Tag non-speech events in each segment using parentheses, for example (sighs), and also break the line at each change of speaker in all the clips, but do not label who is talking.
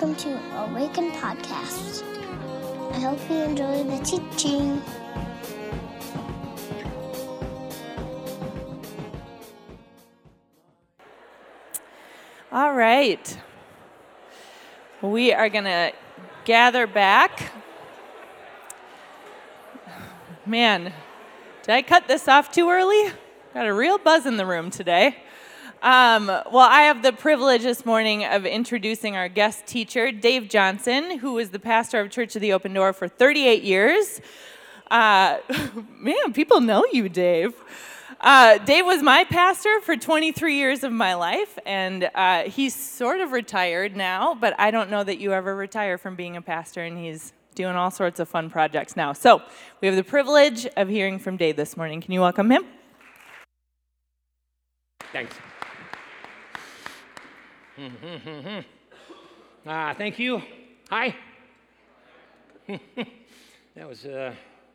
welcome to Awaken Podcast. I hope you enjoy the teaching.
All right. We are going to gather back. Man, did I cut this off too early? Got a real buzz in the room today. Um, well, I have the privilege this morning of introducing our guest teacher, Dave Johnson, who was the pastor of Church of the Open Door for 38 years. Uh, (laughs) man, people know you, Dave. Uh, Dave was my pastor for 23 years of my life, and uh, he's sort of retired now, but I don't know that you ever retire from being a pastor, and he's doing all sorts of fun projects now. So we have the privilege of hearing from Dave this morning. Can you welcome him?
Thanks. Mm-hmm. Ah, thank you. Hi. (laughs) that was uh,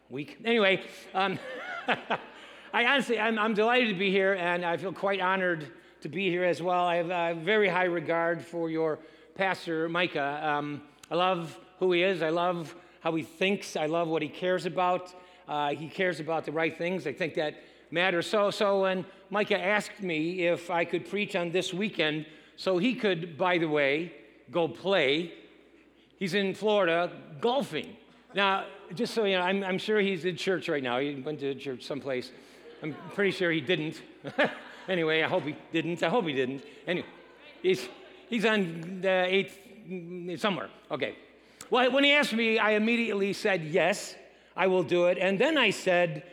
weak. Anyway, um, (laughs) I honestly, I'm, I'm, delighted to be here, and I feel quite honored to be here as well. I have a very high regard for your pastor, Micah. Um, I love who he is. I love how he thinks. I love what he cares about. Uh, he cares about the right things. I think that matters. So, so when Micah asked me if I could preach on this weekend, so he could, by the way, go play. He's in Florida golfing. Now, just so you know, I'm, I'm sure he's in church right now. He went to church someplace. I'm pretty sure he didn't. (laughs) anyway, I hope he didn't. I hope he didn't. Anyway, he's, he's on the eighth, somewhere. Okay. Well, when he asked me, I immediately said, yes, I will do it. And then I said,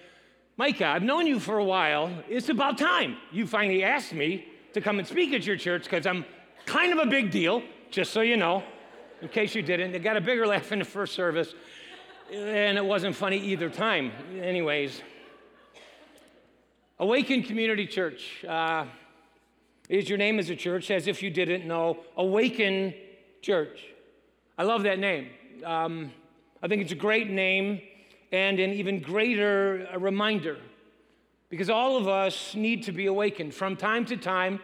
Micah, I've known you for a while. It's about time you finally asked me to come and speak at your church because I'm kind of a big deal, just so you know, in case you didn't. They got a bigger (laughs) laugh in the first service, and it wasn't funny either time. Anyways, Awaken Community Church uh, is your name as a church, as if you didn't know. Awaken Church. I love that name. Um, I think it's a great name and an even greater reminder because all of us need to be awakened from time to time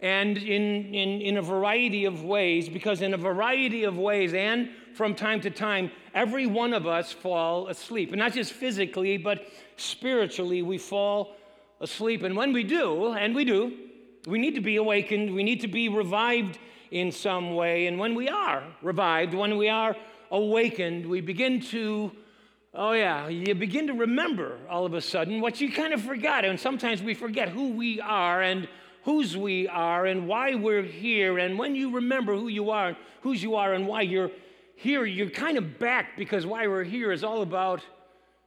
and in, in, in a variety of ways, because in a variety of ways and from time to time, every one of us fall asleep. And not just physically, but spiritually, we fall asleep. And when we do, and we do, we need to be awakened, we need to be revived in some way. And when we are revived, when we are awakened, we begin to Oh, yeah, you begin to remember all of a sudden what you kind of forgot. And sometimes we forget who we are and whose we are and why we're here. And when you remember who you are, whose you are, and why you're here, you're kind of back because why we're here is all about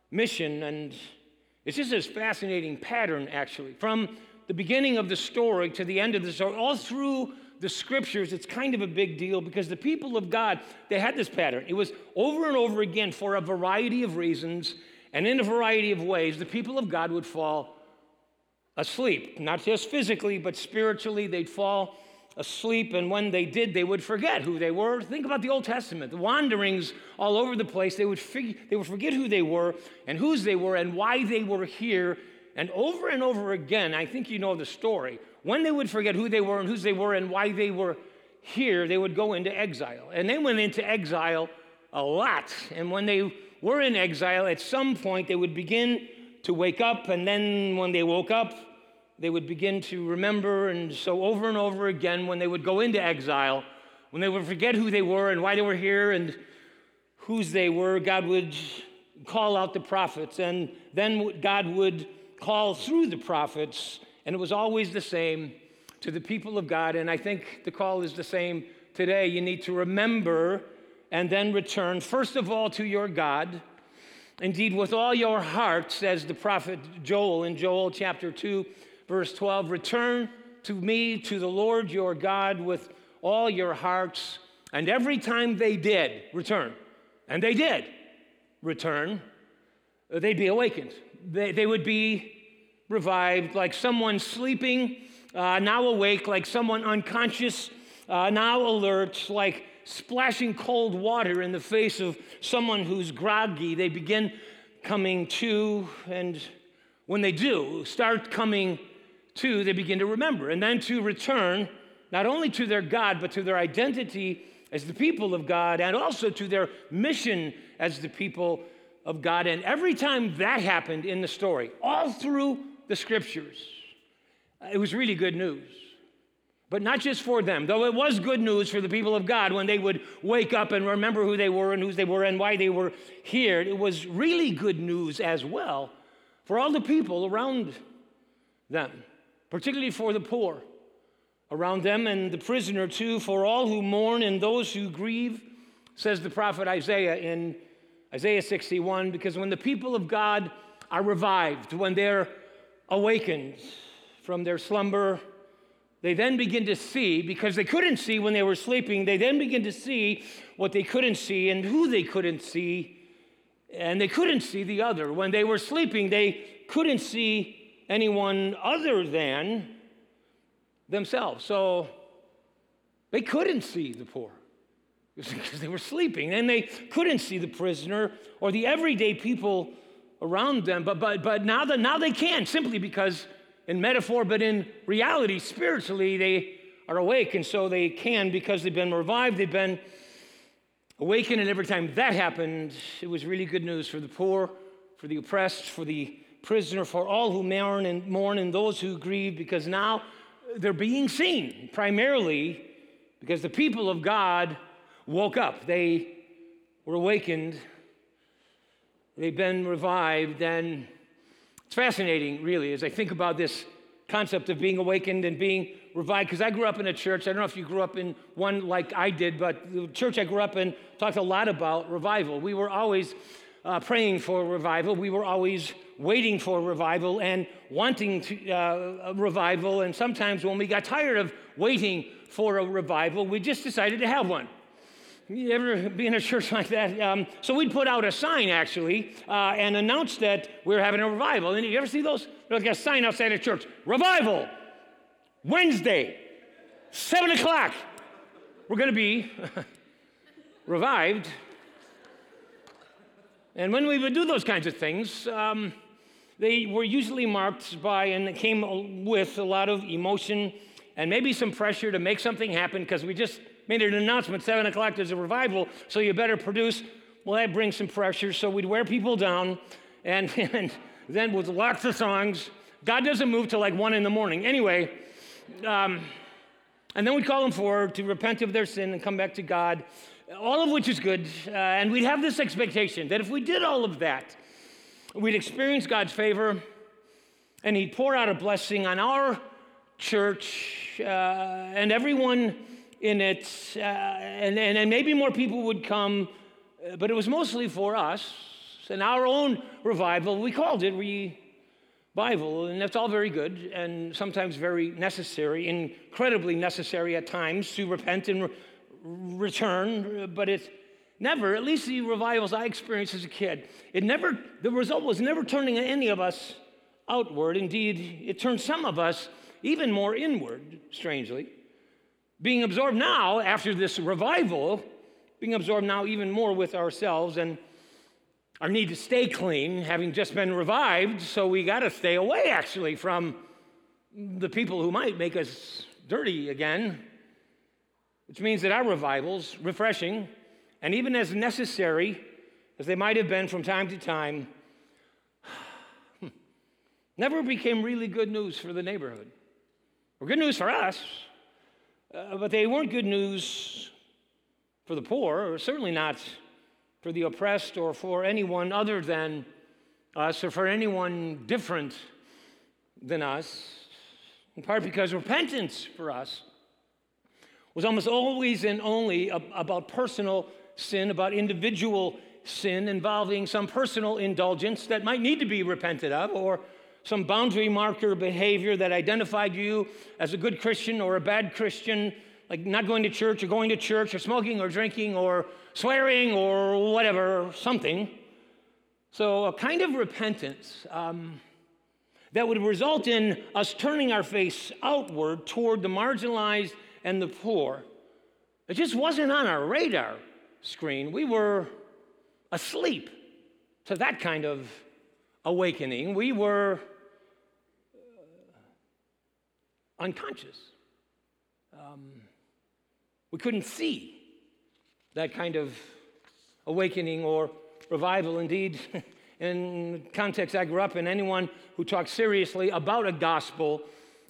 mission. And it's just this fascinating pattern, actually. From the beginning of the story to the end of the story, all through the scriptures, it's kind of a big deal because the people of God, they had this pattern. It was over and over again for a variety of reasons and in a variety of ways, the people of God would fall asleep. Not just physically, but spiritually, they'd fall asleep. And when they did, they would forget who they were. Think about the Old Testament, the wanderings all over the place. They would, fig- they would forget who they were and whose they were and why they were here. And over and over again, I think you know the story when they would forget who they were and whose they were and why they were here, they would go into exile. And they went into exile a lot. And when they were in exile, at some point they would begin to wake up. And then when they woke up, they would begin to remember. And so, over and over again, when they would go into exile, when they would forget who they were and why they were here and whose they were, God would call out the prophets. And then God would call through the prophets and it was always the same to the people of God. And I think the call is the same today. You need to remember and then return, first of all, to your God. Indeed, with all your heart, says the prophet Joel in Joel chapter 2, verse 12, return to me, to the Lord your God, with all your hearts. And every time they did return, and they did return, they'd be awakened. They, they would be revived, like someone sleeping, uh, now awake, like someone unconscious, uh, now alert, like splashing cold water in the face of someone who's groggy. They begin coming to, and when they do start coming to, they begin to remember and then to return not only to their God, but to their identity as the people of God and also to their mission as the people of God. And every time that happened in the story, all through the scriptures, it was really good news. But not just for them, though it was good news for the people of God when they would wake up and remember who they were and whose they were and why they were here. It was really good news as well for all the people around them, particularly for the poor around them and the prisoner too, for all who mourn and those who grieve, says the prophet Isaiah in Isaiah 61, because when the people of God are revived, when they're awakened from their slumber, they then begin to see, because they couldn't see when they were sleeping, they then begin to see what they couldn't see and who they couldn't see, and they couldn't see the other. When they were sleeping, they couldn't see anyone other than themselves. So they couldn't see the poor (laughs) because they were sleeping and they couldn't see the prisoner or the everyday people around them. But, but, but now, the, now they can simply because, in metaphor, but in reality, spiritually, they are awake. And so they can because they've been revived, they've been awakened. And every time that happened, it was really good news for the poor, for the oppressed, for the prisoner, for all who mourn and mourn, and those who grieve, because now they're being seen primarily because the people of God woke up. They were awakened. They've been revived. And it's fascinating, really, as I think about this concept of being awakened and being revived. Because I grew up in a church. I don't know if you grew up in one like I did, but the church I grew up in talked a lot about revival. We were always uh, praying for revival. We were always waiting for revival and wanting to, uh, revival. And sometimes when we got tired of waiting for a revival, we just decided to have one. You ever be in a church like that? Um, so we'd put out a sign actually uh, and announce that we are having a revival. And you ever see those? Like a sign outside a church: Revival, Wednesday, seven o'clock. We're going to be (laughs) revived. And when we would do those kinds of things, um, they were usually marked by and came with a lot of emotion and maybe some pressure to make something happen because we just made an announcement seven o'clock there's a revival so you better produce well that brings some pressure so we'd wear people down and, (laughs) and then with lots of songs. God doesn't move till like one in the morning. Anyway um, and then we'd call them forward to repent of their sin and come back to god all of which is good uh, and we'd have this expectation that if we did all of that we'd experience God's favor, and He'd pour out a blessing on our church uh, and everyone in it, uh, and, and, and, maybe more people would come, uh, but it was mostly for us and our own revival. We called it revival, and that's all very good and sometimes very necessary, incredibly necessary at times to repent and re- return, but it's Never, at least the revivals I experienced as a kid, it never, the result was never turning any of us outward. Indeed, it turned some of us even more inward, strangely. Being absorbed now, after this revival, being absorbed now even more with ourselves and our need to stay clean, having just been revived, so we got to stay away actually from the people who might make us dirty again, which means that our revivals, refreshing, and even as necessary as they might have been from time to time, (sighs) never became really good news for the neighborhood. or good news for us, uh, but they weren't good news for the poor, or certainly not for the oppressed or for anyone other than us or for anyone different than us. In part because repentance for us was almost always and only about personal sin, about individual sin involving some personal indulgence that might need to be repented of, or some boundary marker behavior that identified you as a good Christian or a bad Christian, like not going to church or going to church or smoking or drinking or swearing or whatever, something. So, a kind of repentance um, that would result in us turning our face outward toward the marginalized and the poor. It just wasn't on our radar screen, we were asleep to that kind of awakening. We were uh, unconscious. Um, we couldn't see that kind of awakening or revival. Indeed, (laughs) in context I grew up in, anyone who talks seriously about a gospel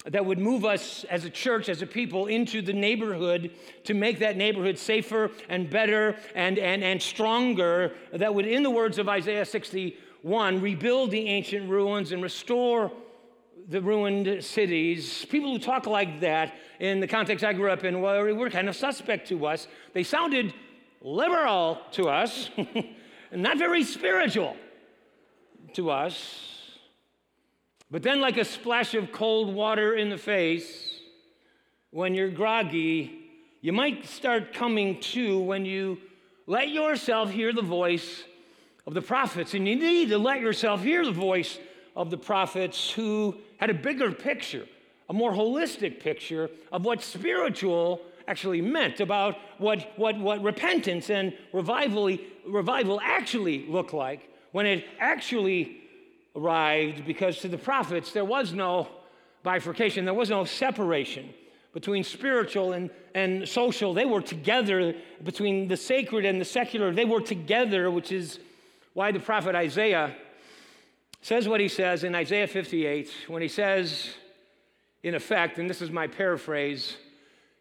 that would move us as a church, as a people, into the neighborhood to make that neighborhood safer and better and, and, and stronger, that would, in the words of Isaiah 61, rebuild the ancient ruins and restore the ruined cities. People who talk like that, in the context I grew up in, well, were kind of suspect to us. They sounded liberal to us, and (laughs) not very spiritual to us. But then, like a splash of cold water in the face, when you're groggy, you might start coming to when you let yourself hear the voice of the prophets. And you need to let yourself hear the voice of the prophets who had a bigger picture, a more holistic picture of what spiritual actually meant, about what, what, what repentance and revival, revival actually look like, when it actually arrived, because to the prophets there was no bifurcation, there was no separation between spiritual and, and social. They were together, between the sacred and the secular, they were together, which is why the prophet Isaiah says what he says in Isaiah 58 when he says, in effect, and this is my paraphrase,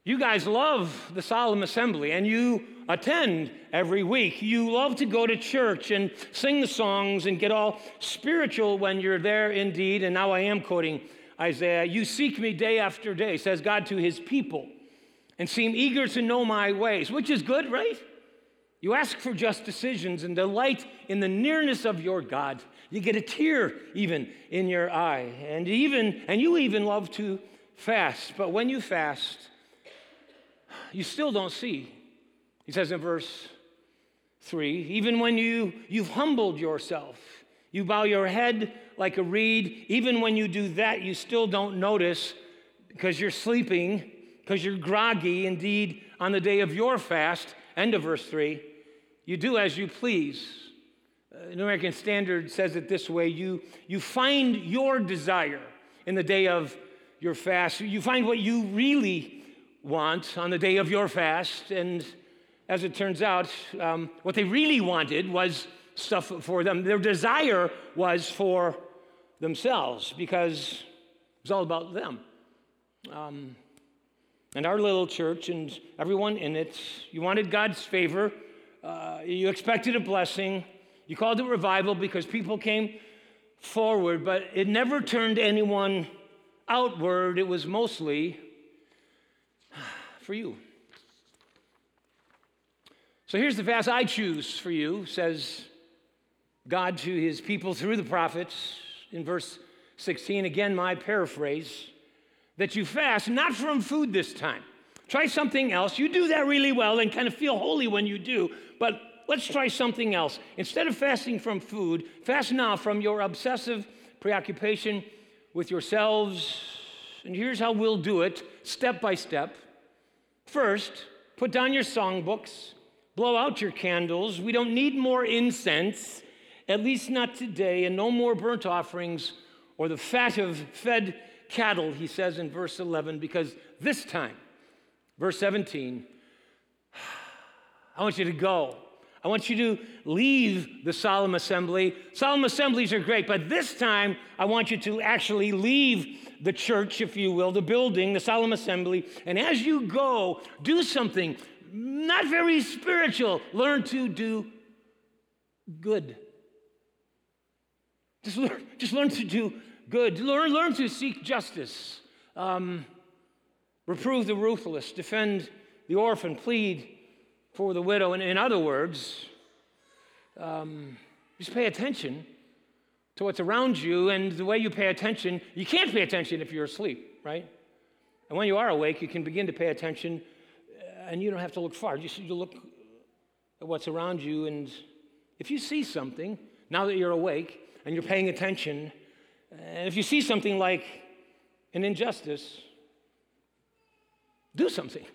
you guys love the solemn assembly and you attend every week. You love to go to church and sing the songs and get all spiritual when you're there indeed. And now I am quoting Isaiah. You seek me day after day, says God to his people, and seem eager to know my ways, which is good, right? You ask for just decisions and delight in the nearness of your God. You get a tear even in your eye. And even and you even love to fast. But when you fast, you still don't see. He says in verse 3 even when you, you've humbled yourself, you bow your head like a reed, even when you do that, you still don't notice because you're sleeping, because you're groggy. Indeed, on the day of your fast, end of verse 3, you do as you please. Uh, New American Standard says it this way you, you find your desire in the day of your fast. You find what you really want on the day of your fast. And as it turns out, um, what they really wanted was stuff for them. Their desire was for themselves because it was all about them. Um, and our little church and everyone in it, you wanted God's favor, uh, you expected a blessing, you called it revival because people came forward, but it never turned anyone outward. It was mostly for you. So here's the fast I choose for you, says God to his people through the prophets in verse 16. Again, my paraphrase that you fast not from food this time. Try something else. You do that really well and kind of feel holy when you do, but let's try something else. Instead of fasting from food, fast now from your obsessive preoccupation with yourselves. And here's how we'll do it step by step. First, put down your songbooks, blow out your candles. We don't need more incense, at least not today, and no more burnt offerings or the fat of fed cattle, he says in verse 11, because this time, verse 17, (sighs) I want you to go. I want you to leave the solemn assembly. Solemn assemblies are great, but this time I want you to actually leave the church, if you will, the building, the solemn assembly. And as you go, do something not very spiritual. Learn to do good. Just learn, just learn to do good. Learn, learn to seek justice. Um, reprove the ruthless. Defend the orphan. Plead for the widow. And in other words, um, just pay attention to what's around you, and the way you pay attention, you can't pay attention if you're asleep, right? And when you are awake, you can begin to pay attention, uh, and you don't have to look far. Just you look at what's around you, and if you see something, now that you're awake and you're paying attention, and if you see something like an injustice, do something.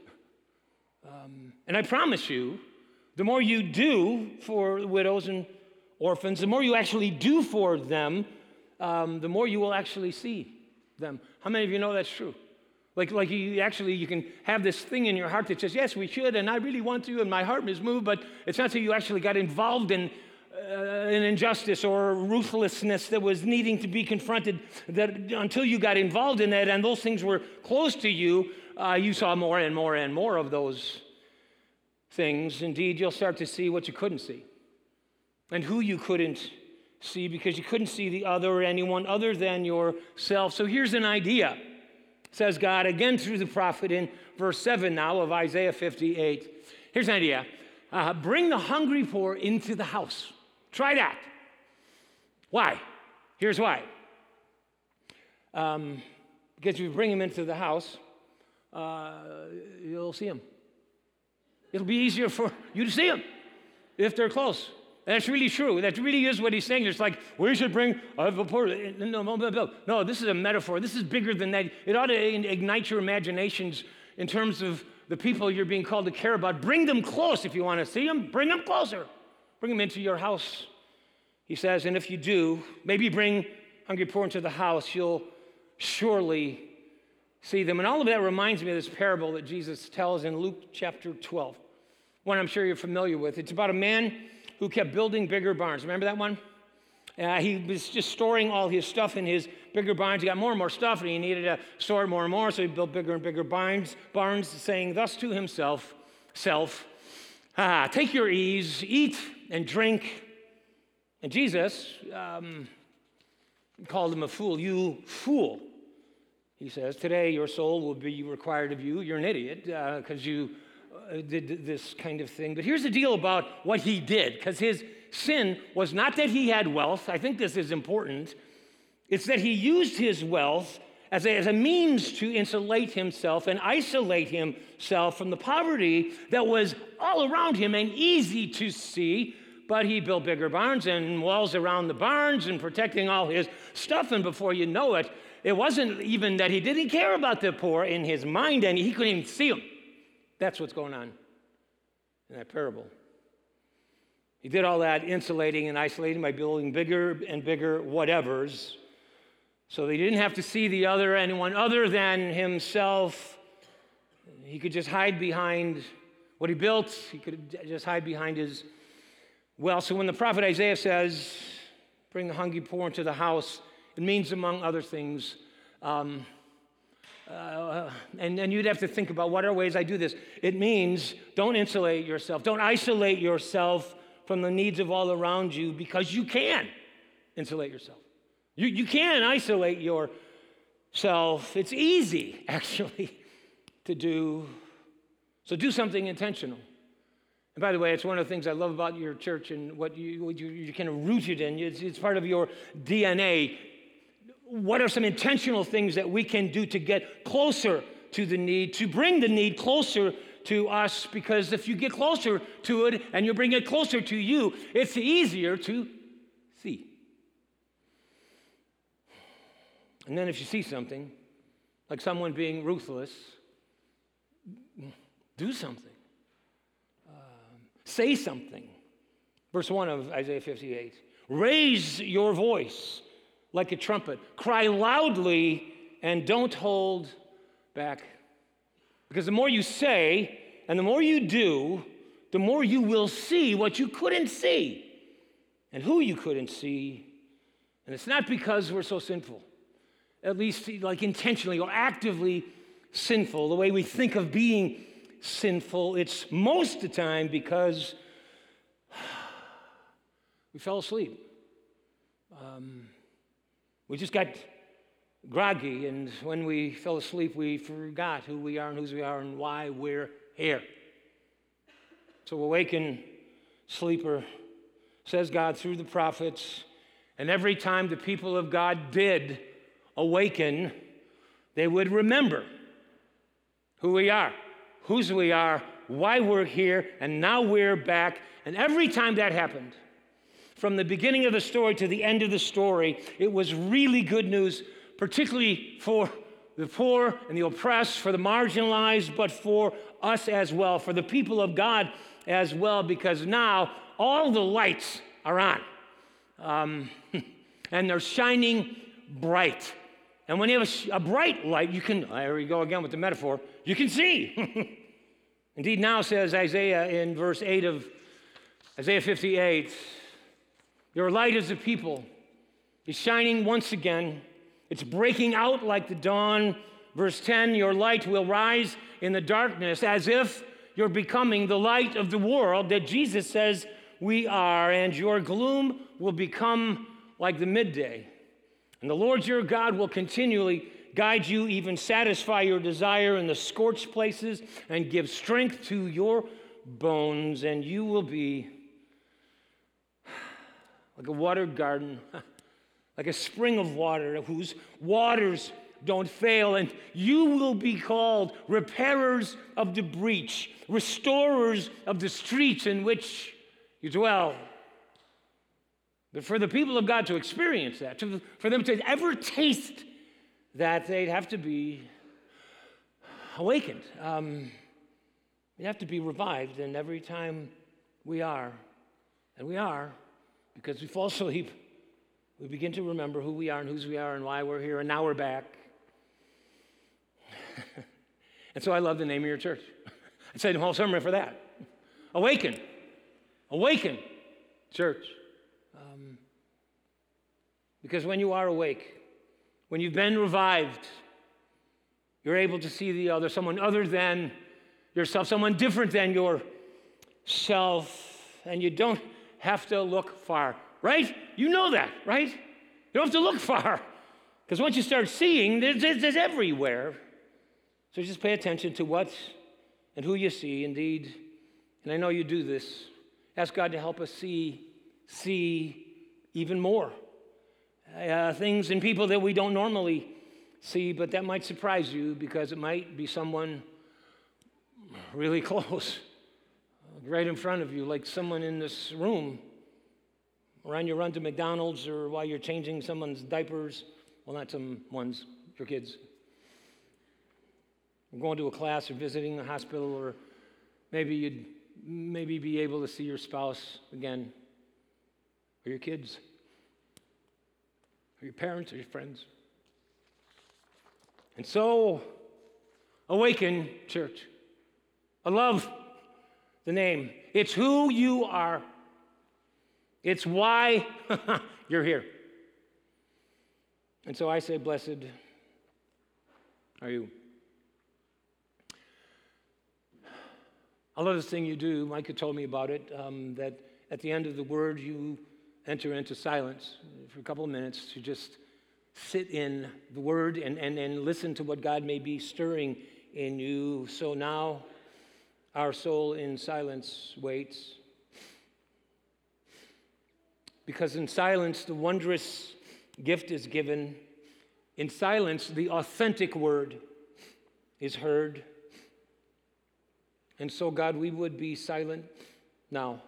Um, and I promise you, the more you do for widows and orphans, the more you actually do for them, um, the more you will actually see them. How many of you know that's true? Like, like you actually, you can have this thing in your heart that says, yes, we should, and I really want to, and my heart is moved, but it's not until you actually got involved in uh, an injustice or ruthlessness that was needing to be confronted that until you got involved in that and those things were close to you, uh, you saw more and more and more of those things. Indeed, you'll start to see what you couldn't see and who you couldn't see because you couldn't see the other or anyone other than yourself. So here's an idea says God again through the prophet in verse 7 now of Isaiah 58. Here's an idea uh, bring the hungry poor into the house. Try that. Why? Here's why. Um, because you bring them into the house, uh, you'll see them. It'll be easier for you to see them if they're close. That's really true. That really is what he's saying. It's like, we should bring a. No, no, no, no, this is a metaphor. This is bigger than that. It ought to ignite your imaginations in terms of the people you're being called to care about. Bring them close if you want to see them. Bring them closer. Bring them into your house. He says, and if you do, maybe bring hungry poor into the house, you'll surely see them. And all of that reminds me of this parable that Jesus tells in Luke chapter 12, one I'm sure you're familiar with. It's about a man who kept building bigger barns. Remember that one? Uh, he was just storing all his stuff in his bigger barns. He got more and more stuff, and he needed to store more and more, so he built bigger and bigger barns, barns saying thus to himself, self, ah, take your ease, eat and drink. And Jesus um, called him a fool. You fool, he says. Today your soul will be required of you. You're an idiot because uh, you uh, did this kind of thing. But here's the deal about what he did, because his sin was not that he had wealth. I think this is important. It's that he used his wealth as a, as a means to insulate himself and isolate himself from the poverty that was all around him and easy to see. But he built bigger barns and walls around the barns and protecting all his stuff. And before you know it, it wasn't even that he didn't care about the poor in his mind and he couldn't even see them. That's what's going on in that parable. He did all that insulating and isolating by building bigger and bigger whatevers. So they didn't have to see the other, anyone other than himself. He could just hide behind what he built, he could just hide behind his well. So when the prophet Isaiah says, Bring the hungry poor into the house, it means, among other things, um, uh, and, and you'd have to think about what are ways I do this. It means don't insulate yourself, don't isolate yourself from the needs of all around you because you can insulate yourself. You, you can isolate yourself. It's easy, (laughs) actually, to do. So do something intentional. And by the way, it's one of the things I love about your church and what you, what you, you're kind of rooted in. It's, it's part of your DNA what are some intentional things that we can do to get closer to the need, to bring the need closer to us? Because if you get closer to it and you bring it closer to you, it's easier to see. And then if you see something, like someone being ruthless, do something. Uh, say something. Verse 1 of Isaiah 58 Raise your voice like a trumpet. Cry loudly and don't hold back. Because the more you say and the more you do, the more you will see what you couldn't see and who you couldn't see. And it's not because we're so sinful, at least like intentionally or actively sinful, the way we think of being sinful. It's most of the time because (sighs) we fell asleep. Um, we just got groggy, and when we fell asleep, we forgot who we are and whose we are and why we're here. So, awaken, sleeper, says God through the prophets. And every time the people of God did awaken, they would remember who we are, whose we are, why we're here, and now we're back. And every time that happened, from the beginning of the story to the end of the story, it was really good news, particularly for the poor and the oppressed, for the marginalized, but for us as well, for the people of God as well, because now all the lights are on. Um, (laughs) and they're shining bright. And when you have a, a bright light, you can, there we go again with the metaphor, you can see. (laughs) Indeed, now says Isaiah in verse 8 of Isaiah 58 Your light as a people is shining once again. It's breaking out like the dawn. Verse 10 Your light will rise in the darkness as if you're becoming the light of the world that Jesus says we are, and your gloom will become like the midday. And the Lord your God will continually guide you, even satisfy your desire in the scorched places, and give strength to your bones, and you will be like a watered garden, (laughs) like a spring of water whose waters don't fail, and you will be called repairers of the breach, restorers of the streets in which you dwell. But for the people of God to experience that, to, for them to ever taste that, they'd have to be awakened. Um, they have to be revived, and every time we are, and we are, because we fall asleep, we begin to remember who we are and whose we are and why we're here, and now we're back. (laughs) and so I love the name of your church. (laughs) I said the whole sermon for that. Awaken. Awaken, church. Um, because when you are awake, when you've been revived, you're able to see the other, someone other than yourself, someone different than yourself, and you don't have to look far, right? You know that, right? You don't have to look (laughs) far. Because once you start seeing, there's, there's everywhere. So just pay attention to what and who you see, indeed. And I know you do this. Ask God to help us see, see even more. Uh, things and people that we don't normally see, but that might surprise you because it might be someone really (laughs) close, right in front of you, like someone in this room, or on your run to McDonald's, or while you're changing someone's diapers. Well, not someone's, your kids. Or going to a class or visiting a hospital, or maybe you'd maybe be able to see your spouse again, or your kids, or your parents, or your friends. And so, awaken, church. I love the name. It's who you are, it's why (laughs) you're here. And so I say, Blessed are you. I love this thing you do. Micah told me about it, um, that at the end of the word, you enter into silence for a couple of minutes to just sit in the word and, and, and listen to what God may be stirring in you. So now, our soul in silence waits. Because in silence, the wondrous gift is given. In silence, the authentic word is heard. And so, God, we would be silent now,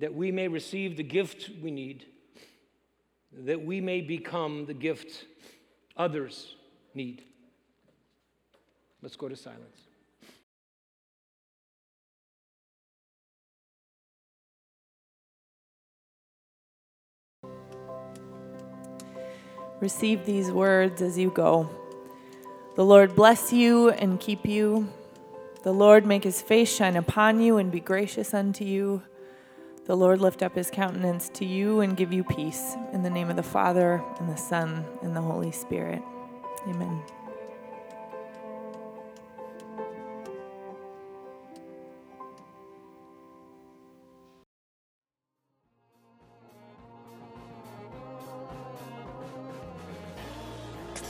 that we may receive the gift we need, that we may become the gift others need. Let's go to silence.
Receive these words as you go. The Lord bless you and keep you. The Lord make his face shine upon you and be gracious unto you. The Lord lift up his countenance to you and give you peace. In the name of the Father, and the Son, and the Holy Spirit. Amen.